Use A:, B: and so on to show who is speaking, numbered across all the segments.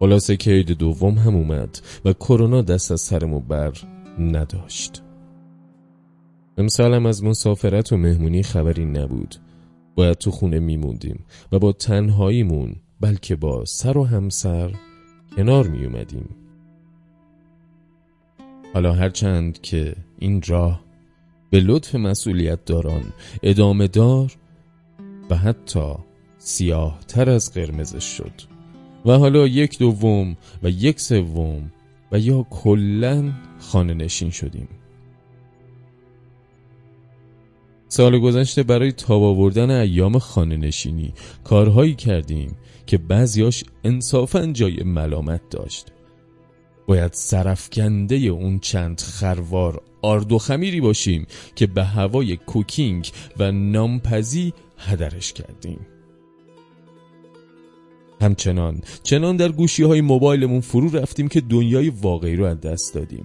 A: خلاصه که عید دوم هم اومد و کرونا دست از سرمو بر نداشت. امسالم از مسافرت و مهمونی خبری نبود. باید تو خونه میموندیم و با تنهاییمون بلکه با سر و همسر کنار می اومدیم حالا هرچند که این راه به لطف مسئولیت داران ادامه دار و حتی سیاه تر از قرمزش شد. و حالا یک دوم و یک سوم و یا کلا خانه نشین شدیم. سال گذشته برای تاب آوردن ایام خانه نشینی کارهایی کردیم که بعضیاش انصافا جای ملامت داشت. باید سرفکنده اون چند خروار آرد و خمیری باشیم که به هوای کوکینگ و نامپزی هدرش کردیم. همچنان. چنان در گوشی های موبایلمون فرو رفتیم که دنیای واقعی رو از دست دادیم.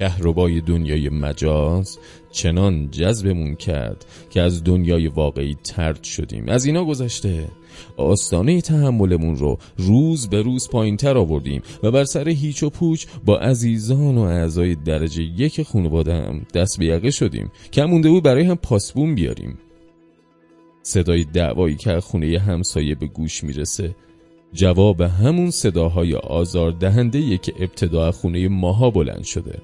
A: کهربای دنیای مجاز چنان جذبمون کرد که از دنیای واقعی ترد شدیم. از اینا گذشته. آستانه تحملمون رو روز به روز پایین تر آوردیم و بر سر هیچ و پوچ با عزیزان و اعضای درجه یک خانواده هم دست به یقه شدیم. که بود برای هم پاسبون بیاریم. صدای دعوایی که خونه همسایه به گوش می‌رسه جواب همون صداهای آزار دهنده که ابتدا خونه ماها بلند شده.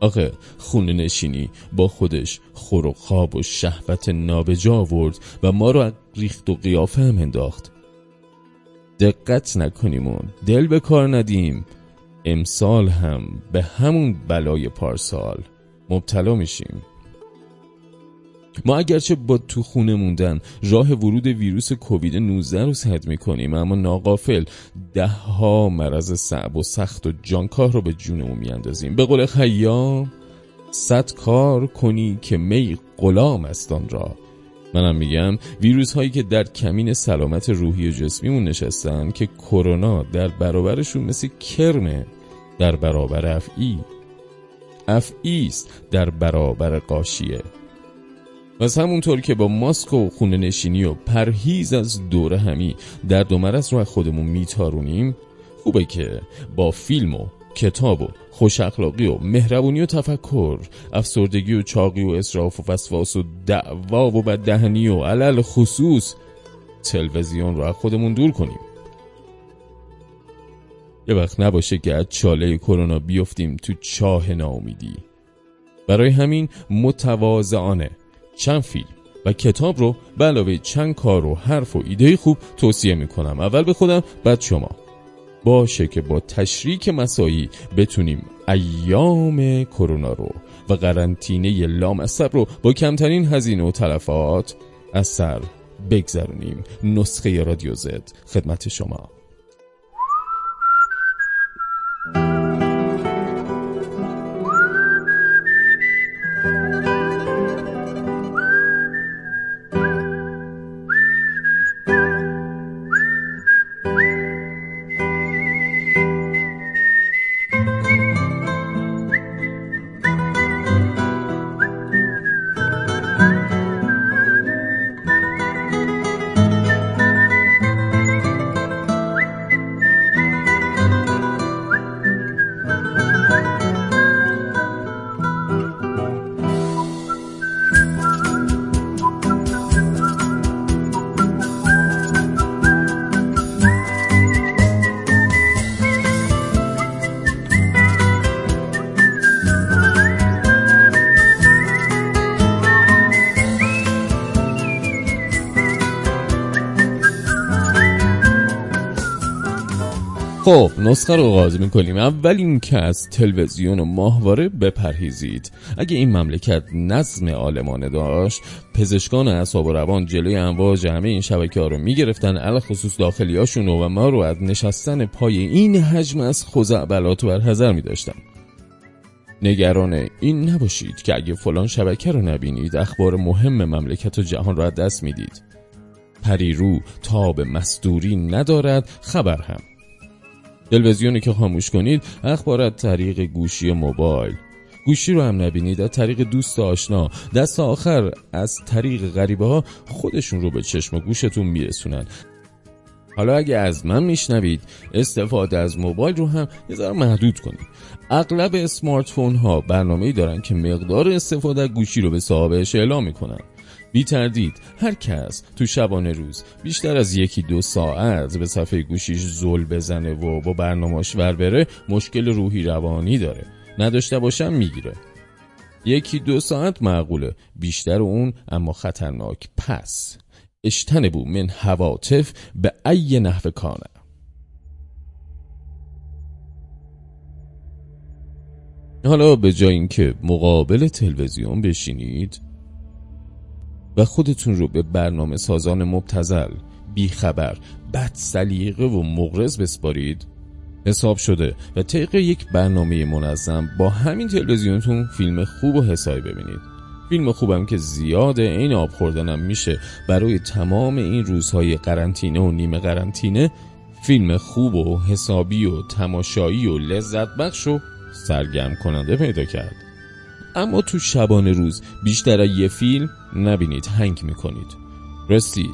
A: آخه خونه نشینی با خودش خور و خواب و شهوت نابجا آورد و ما رو ریخت و قیافه هم انداخت. دقت نکنیم و دل به کار ندیم. امسال هم به همون بلای پارسال مبتلا میشیم. ما اگرچه با تو خونه موندن راه ورود ویروس کووید 19 رو سد می‌کنیم اما ناقافل ده ها مرض صعب و سخت و جانکاه رو به جونمون میاندازیم. به قول خیام صد کار کنی که می غلام است آن را. منم میگم ویروس هایی که در کمین سلامت روحی و جسمیمون نشستن که کرونا در برابرشون مثل کرمه در برابر افعی. افعی است در برابر قاشیه. پس همونطور که با ماسک و خونه نشینی و پرهیز از دور همی در دو مرز رو از خودمون میتارونیم خوبه که با فیلم و کتاب و خوش اخلاقی و مهربونی و تفکر افسردگی و چاقی و اصراف و فسواس و دعوا و بددهنی و علل خصوص تلویزیون رو از خودمون دور کنیم. یه وقت نباشه که از چاله کرونا بیفتیم تو چاه ناامیدی. برای همین متواضعانه چند فیلم و کتاب رو به علاوه چند کار و حرف و ایده خوب توصیه می‌کنم. اول به خودم بعد شما. باشه که با تشریک مسایی بتونیم ایام کرونا رو و قرنطینه لامصب رو با کمترین هزینه و تلفات از سر بگذرونیم. نسخه رادیو زد خدمت شما. خب نسخه رو آغاز می‌کنیم. اول اینکه از تلویزیون و ماهواره بپرهیزید. اگه این مملکت نظم آلمانه داشت پزشکان اعصاب و روان جلوی امواج همه این شبکه ها رو می‌گرفتن علا خصوص داخلیاشون و ما رو از نشستن پای این حجم از خزعبلات بر حذر میداشتن. نگران این نباشید که اگه فلان شبکه رو نبینید اخبار مهم مملکت و جهان را دست می‌دید. پریرو تاب مستوری ندارد خبر هم. تلویزیونی که خاموش کنید اخبارات طریق گوشی موبایل. گوشی رو هم نبینید از طریق دوست آشنا. دست آخر از طریق غریبه ها خودشون رو به چشم و گوشتون میرسونن. حالا اگه از من میشنوید استفاده از موبایل رو هم یه محدود کنید. اغلب اسمارت فون ها برنامه دارن که مقدار استفاده گوشی رو به صاحبش اعلام می‌کنن. بی تردید هر کس تو شبانه روز بیشتر از یکی دو ساعت به صفحه گوشیش زل بزنه و با برنامهش ور بره مشکل روحی روانی داره. نداشته باشم می‌گیره. یکی دو ساعت معقوله. بیشتر اون اما خطرناک پس. بو من هواتف به ای نحو کانه حالا به جای اینکه مقابل تلویزیون بشینید و خودتون رو به برنامه سازان مبتزل بیخبر بد سلیقه و مغرض بسپارید. حساب شده و طبق یک برنامه منظم با همین تلویزیونتون فیلم خوب و حسابی ببینید. فیلم خوبم که زیاده این آب خوردنم میشه. برای تمام این روزهای قرنطینه و نیمه قرنطینه فیلم خوب و حسابی و تماشایی و لذت بخش و سرگرم کننده پیدا کرد. اما تو شبانه روز بیشتر یه فیلم نبینید هنگ می‌کنید. راستی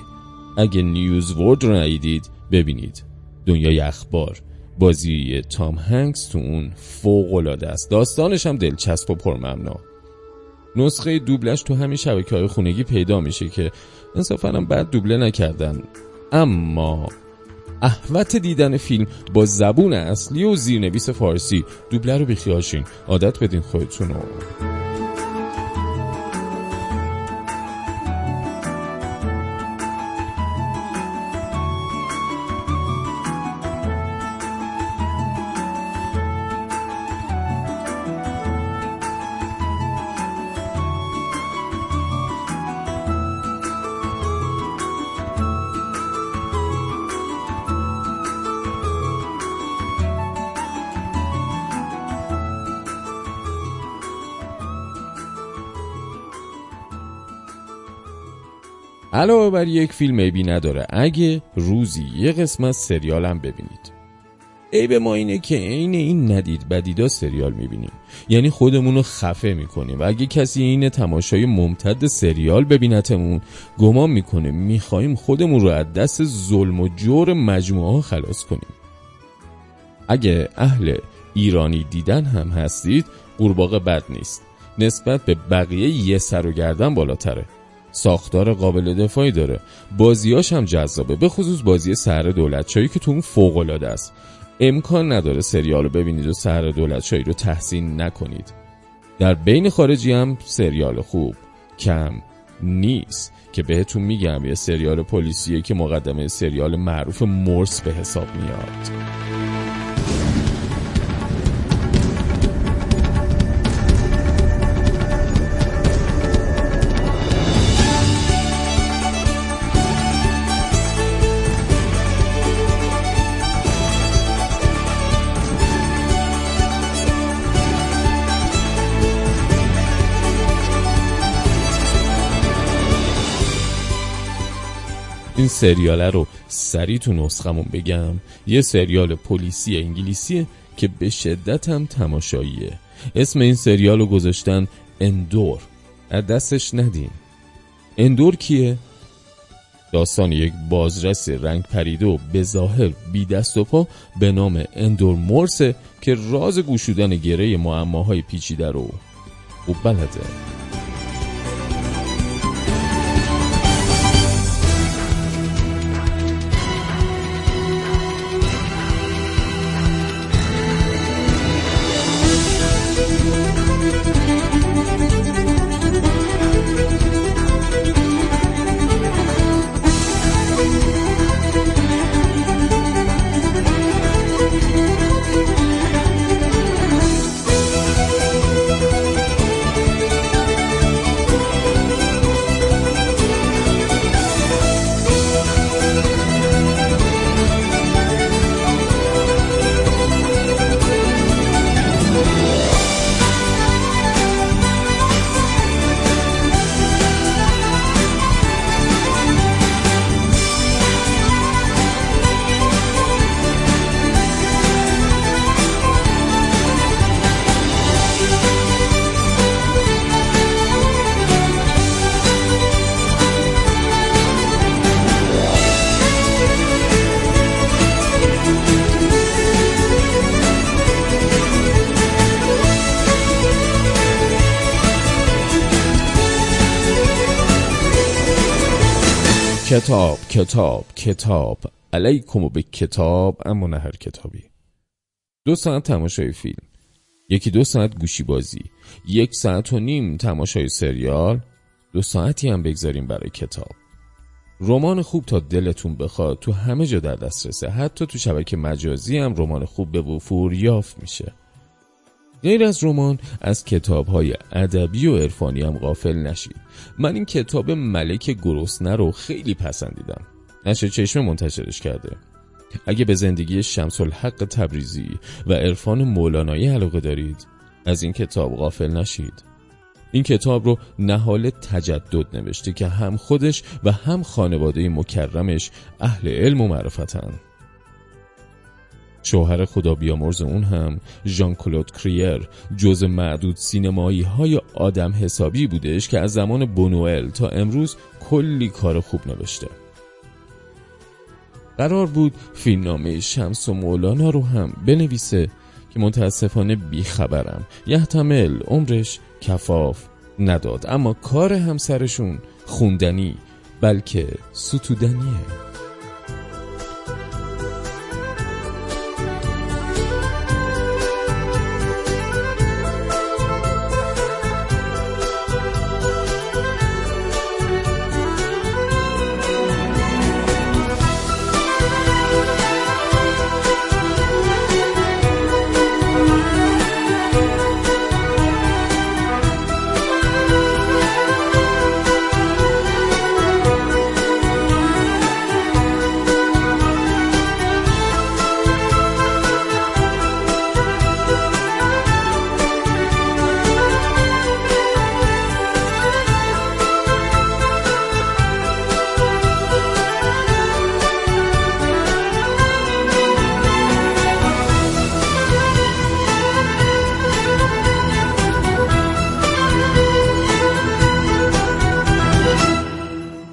A: اگه نیوز ورد رو ندیدید ببینید. دنیای اخبار بازی تام هنگس تو اون فوق العاده است. داستانش هم دلچسب و پرممنا نسخه دوبلش تو همین شبکه های خونگی پیدا میشه که انصافا هم بعد دوبله نکردن. اما احوت دیدن فیلم با زبون اصلی و زیرنویس فارسی. دوبله رو بیخیاشین عادت بدین خودتون رو علاوه بر یک فیلم عیبی نداره. اگه روزی یه قسمت سریالم ببینید. عیب ما اینه که عین این ندید بدیدا سریال می‌بینیم. یعنی خودمون رو خفه می‌کنیم. و اگه کسی این تماشای ممتد سریال ببینتمون گمان می‌کنه می‌خوایم خودمون رو از دست ظلم و جور مجموعه خلاص کنیم. اگه اهل ایرانی دیدن هم هستید قورباغه بد نیست. نسبت به بقیه یه سر و گردن بالاتره. ساختار قابل دفاعی داره. بازیاش هم جذابه به خصوص بازی سهر دولت چایی که تو اون فوق العاده است. امکان نداره سریال رو ببینید و سهر دولت چایی رو تحسین نکنید. در بین خارجی هم سریال خوب کم نیست که بهتون میگم یه سریال پلیسیه که مقدمه سریال معروف مورس به حساب میاد. این سریاله رو سریع تو نسخمون بگم. یه سریال پلیسی انگلیسیه که به شدت هم تماشاییه. اسم این سریال رو گذاشتن اندور. از دستش ندین. اندور کیه؟ داستان یک بازرس رنگ پریده و به ظاهر بی دست و پا به نام اندور مورسه که راز گوشودن گره معماهای پیچیده رو. خوب بلده. کتاب کتاب کتاب. علیکم به کتاب اما نه هر کتابی. دو ساعت تماشای فیلم. یکی دو ساعت گوشی بازی. یک ساعت و نیم تماشای سریال. دو ساعتی هم بگذاریم برای کتاب. رمان خوب تا دلتون بخواد تو همه جا در دسترسه. حتی تو شبکه مجازی هم رمان خوب به وفور یافت میشه. غیر از رمان از کتاب های ادبی و عرفانی هم غافل نشید. من این کتاب ملک گرسنه رو خیلی پسندیدم. نشه چشم منتشرش کرده. اگه به زندگی شمس الحق تبریزی و عرفان مولانایی علاقه دارید از این کتاب غافل نشید. این کتاب رو نهال تجدد نوشته که هم خودش و هم خانواده مکرمش اهل علم و معرفتن. شوهر خدا بیامرز اون هم ژان کلود کریر جز معدود سینمایی های آدم حسابی بودش که از زمان بونوئل تا امروز کلی کار خوب نوشته. قرار بود فیلمنامه شمس و مولانا رو هم بنویسه که متاسفانه بیخبرم. یحتمل عمرش کفاف نداد اما کار همسرشون خوندنی بلکه ستودنیه.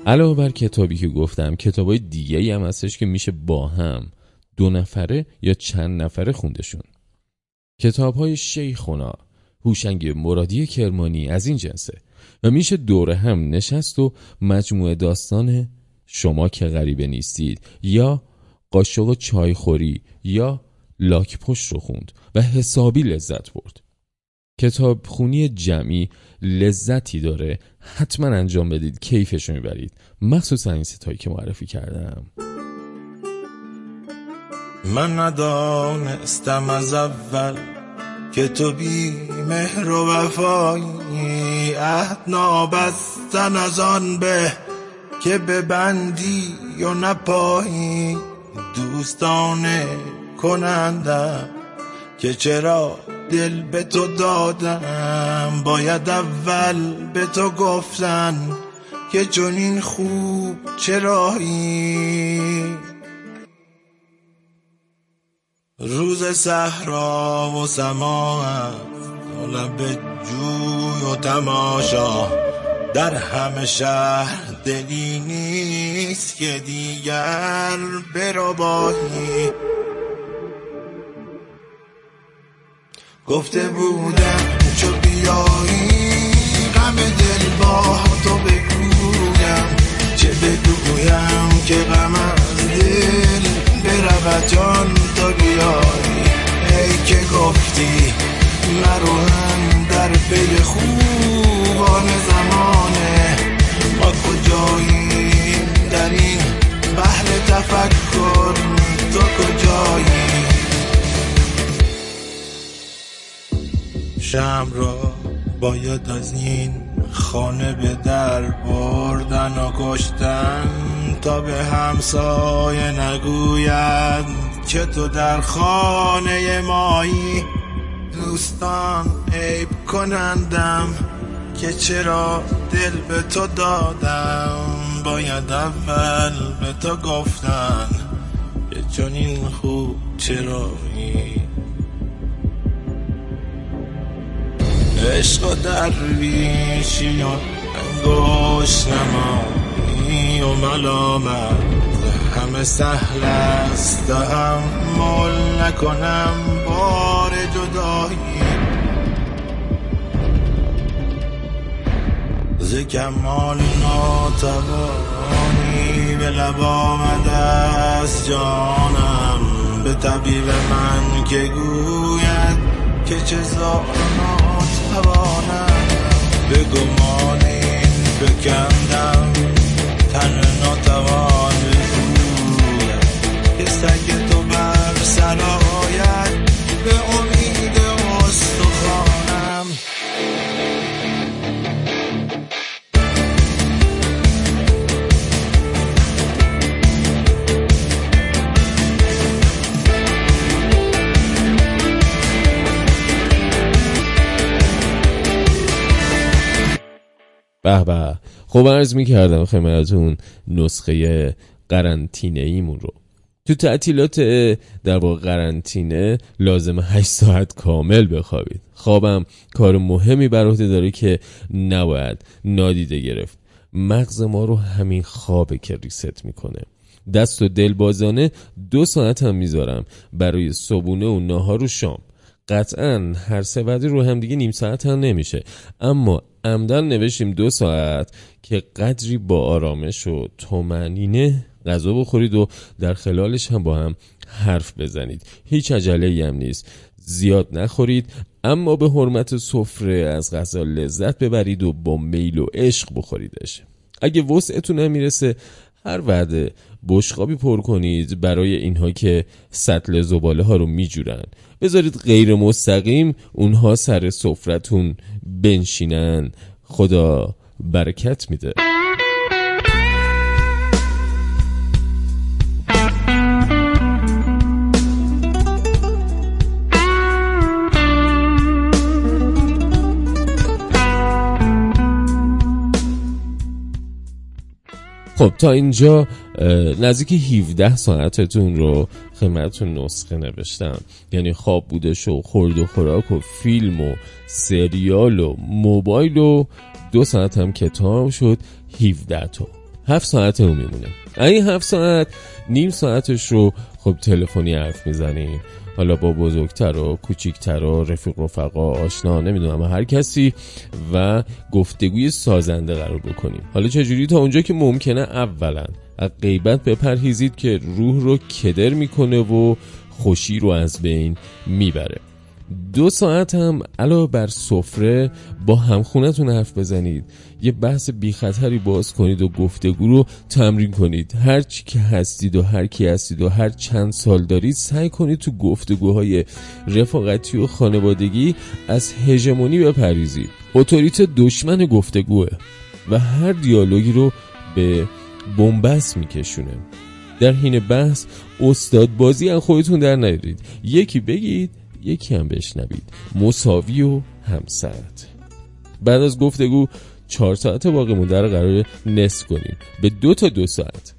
A: علاوه بر کتابی که گفتم کتابای دیگه هم هستش که میشه با هم دو نفره یا چند نفره خوندشون. کتاب های شیخونا هوشنگ مرادی کرمانی از این جنسه و میشه دور هم نشست و مجموعه داستان شما که غریبه نیستید یا قاشق چایخوری یا لاک پشت رو خوند و حسابی لذت برد. کتاب خونی جمعی لذتی داره. حتما انجام بدید کیفش می‌برید. مخصوصا این ستایی که معرفی کردم.
B: من ندانستم از اول که تو بی مهر و وفایی. عهد نابستن از آن به که ببندی و نپایی. دوستانه کنندم که چرا دل به تو دادم. باید اول به تو گفتن که این خوب چرایی. روز صحرا و سماعت به جوی و تماشا. در همه شهر دلی نیست که دیگر براباهی گفته بودم چو بیایی غم دل با تو بگویم. چه بگویم که غم از دل برود جان تو بیایی ای که گفتی نروهم در پی خوبان زمانه شم را باید از این خانه به در بردن و کشتن تا به همسایه نگوید که تو در خانه مایی دوستان عیب کنندم که چرا دل به تو دادم؟ باید اول به تو گفتن که چون این خوب چرایی عشق و درویشی و انگوش نمایی و ملامت. همه سهل است تحمل نکنم بار جدایی. ز کمال ناتوانی به لب آمده از جانم. به طبیب من که گوید که چه زارمات توانم به گمان این بکندم تن ناتوان بگوید که سگ
A: خب عرض می کردم خدمتتون نسخه قرنطینه ایمون رو. تو تعطیلات در واقع قرنطینه لازم 8 ساعت کامل بخوابید. خوابم کار مهمی بر عهده داره که نباید نادیده گرفت. مغز ما رو همین خوابه که ریست می‌کنه. دست و دل بازانه دو ساعت هم می‌ذارم برای صبونه و ناهار و شام. قطعا هر سه وعده رو هم دیگه نیم ساعت هم نمیشه. اما عمدن نوشتیم دو ساعت که قدری با آرامش و تومنینه غذا بخورید و در خلالش هم با هم حرف بزنید. هیچ عجله هم نیست. زیاد نخورید اما به حرمت سفره از غذا لذت ببرید و با میل و عشق بخوریدش. اگه وسعتون نمی‌رسه هر وعده بشقابی پر کنید برای اینها که سطل زباله ها رو میجورن. بذارید غیر مستقیم اونها سر سفرتون بنشینن. خدا برکت میده. خب تا اینجا نزدیک 17 ساعتتون رو خدمتتون نسخه نوشتم. یعنی خواب بودش و خورد و خوراک و فیلم و سریال و موبایل و دو ساعت هم کتاب شد 17 تا. هفت ساعت اون میمونه. این هفت ساعت نیم ساعتش رو خب تلفنی حرف می‌زنیم حالا با بزرگتر و کوچیکتر و رفیق رفقا آشنا نمی‌دونم هر کسی و گفتگوی سازنده قرار بکنیم. حالا چجوری؟ تا اونجا که ممکنه اولا. از غیبت بپرهیزید که روح رو کدر می‌کنه و خوشی رو از بین می‌بره. دو ساعت هم علاوه بر سفره با همخونتون حرف بزنید. یه بحث بی خطری باز کنید و گفتگو رو تمرین کنید. هر چی که هستید و هر کی هستید و هر چند سال دارید سعی کنید تو گفتگوهای رفاقتی و خانوادگی از هژمونی بپریزید. اتوریت دشمن گفتگوه و هر دیالوگی رو به بنبست میکشونه. در حین بحث استاد بازی هم خودتون در نیارید. یکی بگید یکی هم بشنوید. مساوی و همسرت بعد از گفتگو چهار ساعت باقی مونده رو قرار نصف کنید به دو تا دو ساعت.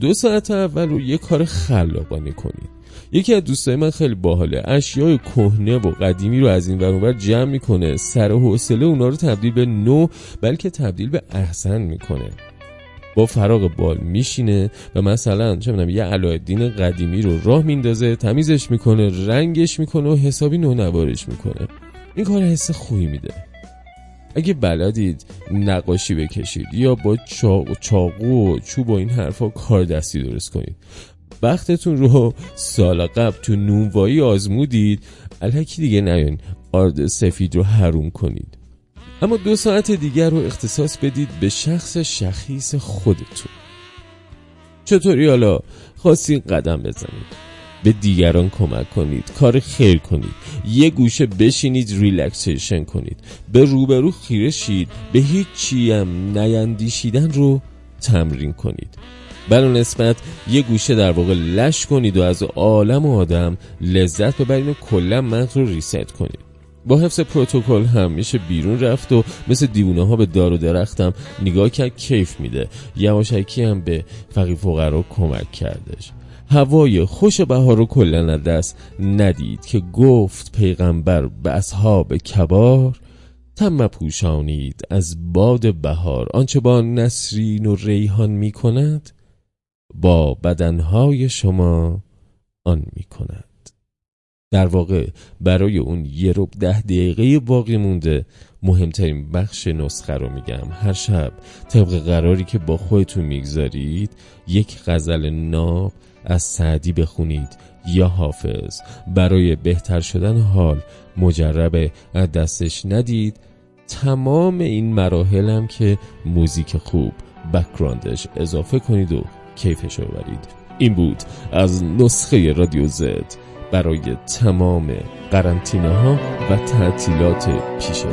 A: دو ساعت اول رو یه کار خلاقانه کنید یکی از دوستای من خیلی باحاله. اشیای کهنه و قدیمی رو از این ور اونور جمع می‌کنه. سر و حوصله اونا رو تبدیل به نو بلکه تبدیل به احسن می‌کنه. با فراغ بال میشینه و مثلا چه می‌دونم یه علایالدین قدیمی رو راه میندازه تمیزش می‌کنه رنگش می‌کنه و حسابی نونوارش می‌کنه. این کار حس خوبی میده. اگه بلدید نقاشی بکشید یا با چاقو و چوب و این حرفا کار دستی درست کنید. وقتتون رو سال قبل تو نونوایی آزمودید. الکی دیگه نیاین آرد سفید رو حروم کنید. اما دو ساعت دیگر رو اختصاص بدید به شخص شخیص خودتون. چطوری حالا؟ خواستین قدم بزنید. به دیگران کمک کنید کار خیر کنید. یه گوشه بشینید ریلکسیشن کنید. به روبرو خیره شید به هیچ چیم نیندیشیدن رو تمرین کنید. بنا نسبت یه گوشه در واقع لش کنید و از عالم و آدم لذت ببرید و کلا مغز رو ریست کنید. با حفظ پروتکل هم میشه بیرون رفت و مثل دیوونه ها به دار و درختم نگاه کرد کیف میده. یواشکی هم به فقیر فقرا کمک کردش. هوای خوش بهار رو کلا دست ندید که گفت پیغمبر به اصحاب کبار تم پوشانید از باد بهار آنچه با نسرین و ریحان می کند با بدنهای شما آن می کند در واقع برای اون یه رب ده دقیقه باقی مونده. مهمترین بخش نسخه رو میگم. هر شب طبق قراری که با خودتون می‌گذارید یک غزل ناب از سعدی بخونید. یا حافظ برای بهتر شدن حال مجرب از دستش ندید. تمام این مراحل هم که موزیک خوب بکراندش اضافه کنید و کیفش برید این بود از نسخه رادیو زد. برای تمام قرنطینه ها و تعطیلات پیش رو.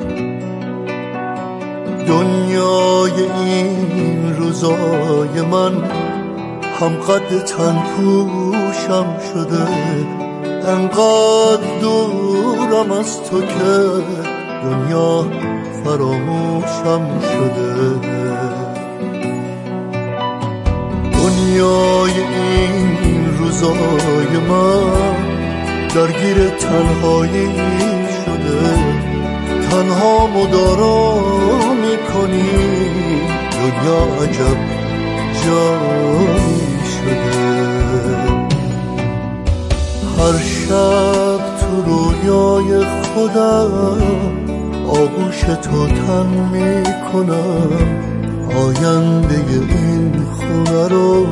C: دنیای این روزای من هم قد تن پوشم شده انقدر دورم از تو که دنیا فراموشم شده. دنیای این روزای من درگیر تنهایی شده. تنها مدارا می‌کنی. دنیا عجب جایی شده. هر شب تو رویای خودم آغوش تو تن می‌کنم. آینده این خونه رو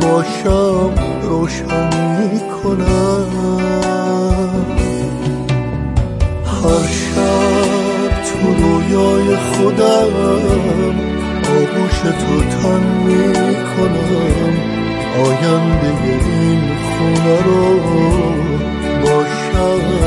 C: باشم. روشن کنم. هر شب تو رویای خودم آغوش تو تن می‌کنم. آینده این خونه رو باشم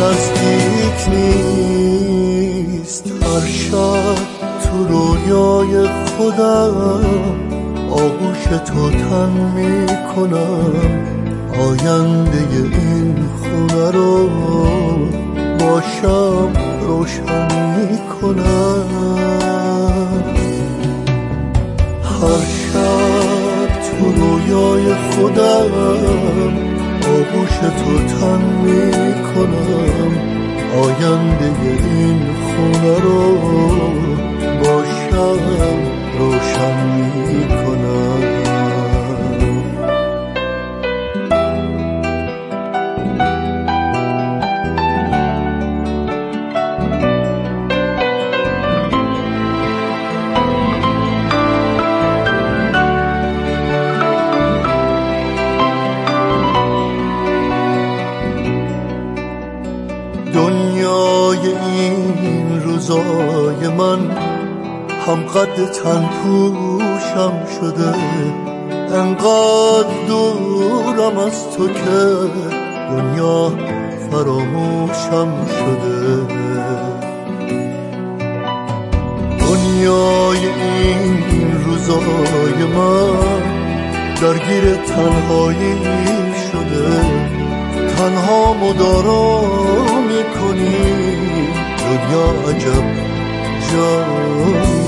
C: نزدیک نیست. هر شب تو رویای خودم آغوش تو تن می‌کنم. آینده این خونه رو باشم روشن می‌کنم. هر شب تو رویای خودم آغوش تو تن می‌کنم. آینده این خونه رو باشم روشن می‌کنم. دنیای قد تن پوشم شده انقدر دورم از تو که دنیا فراموشم شده. دنیای این روزای من درگیر تنهایی شده تنها مدارا می‌کنی. دنیا عجب جایی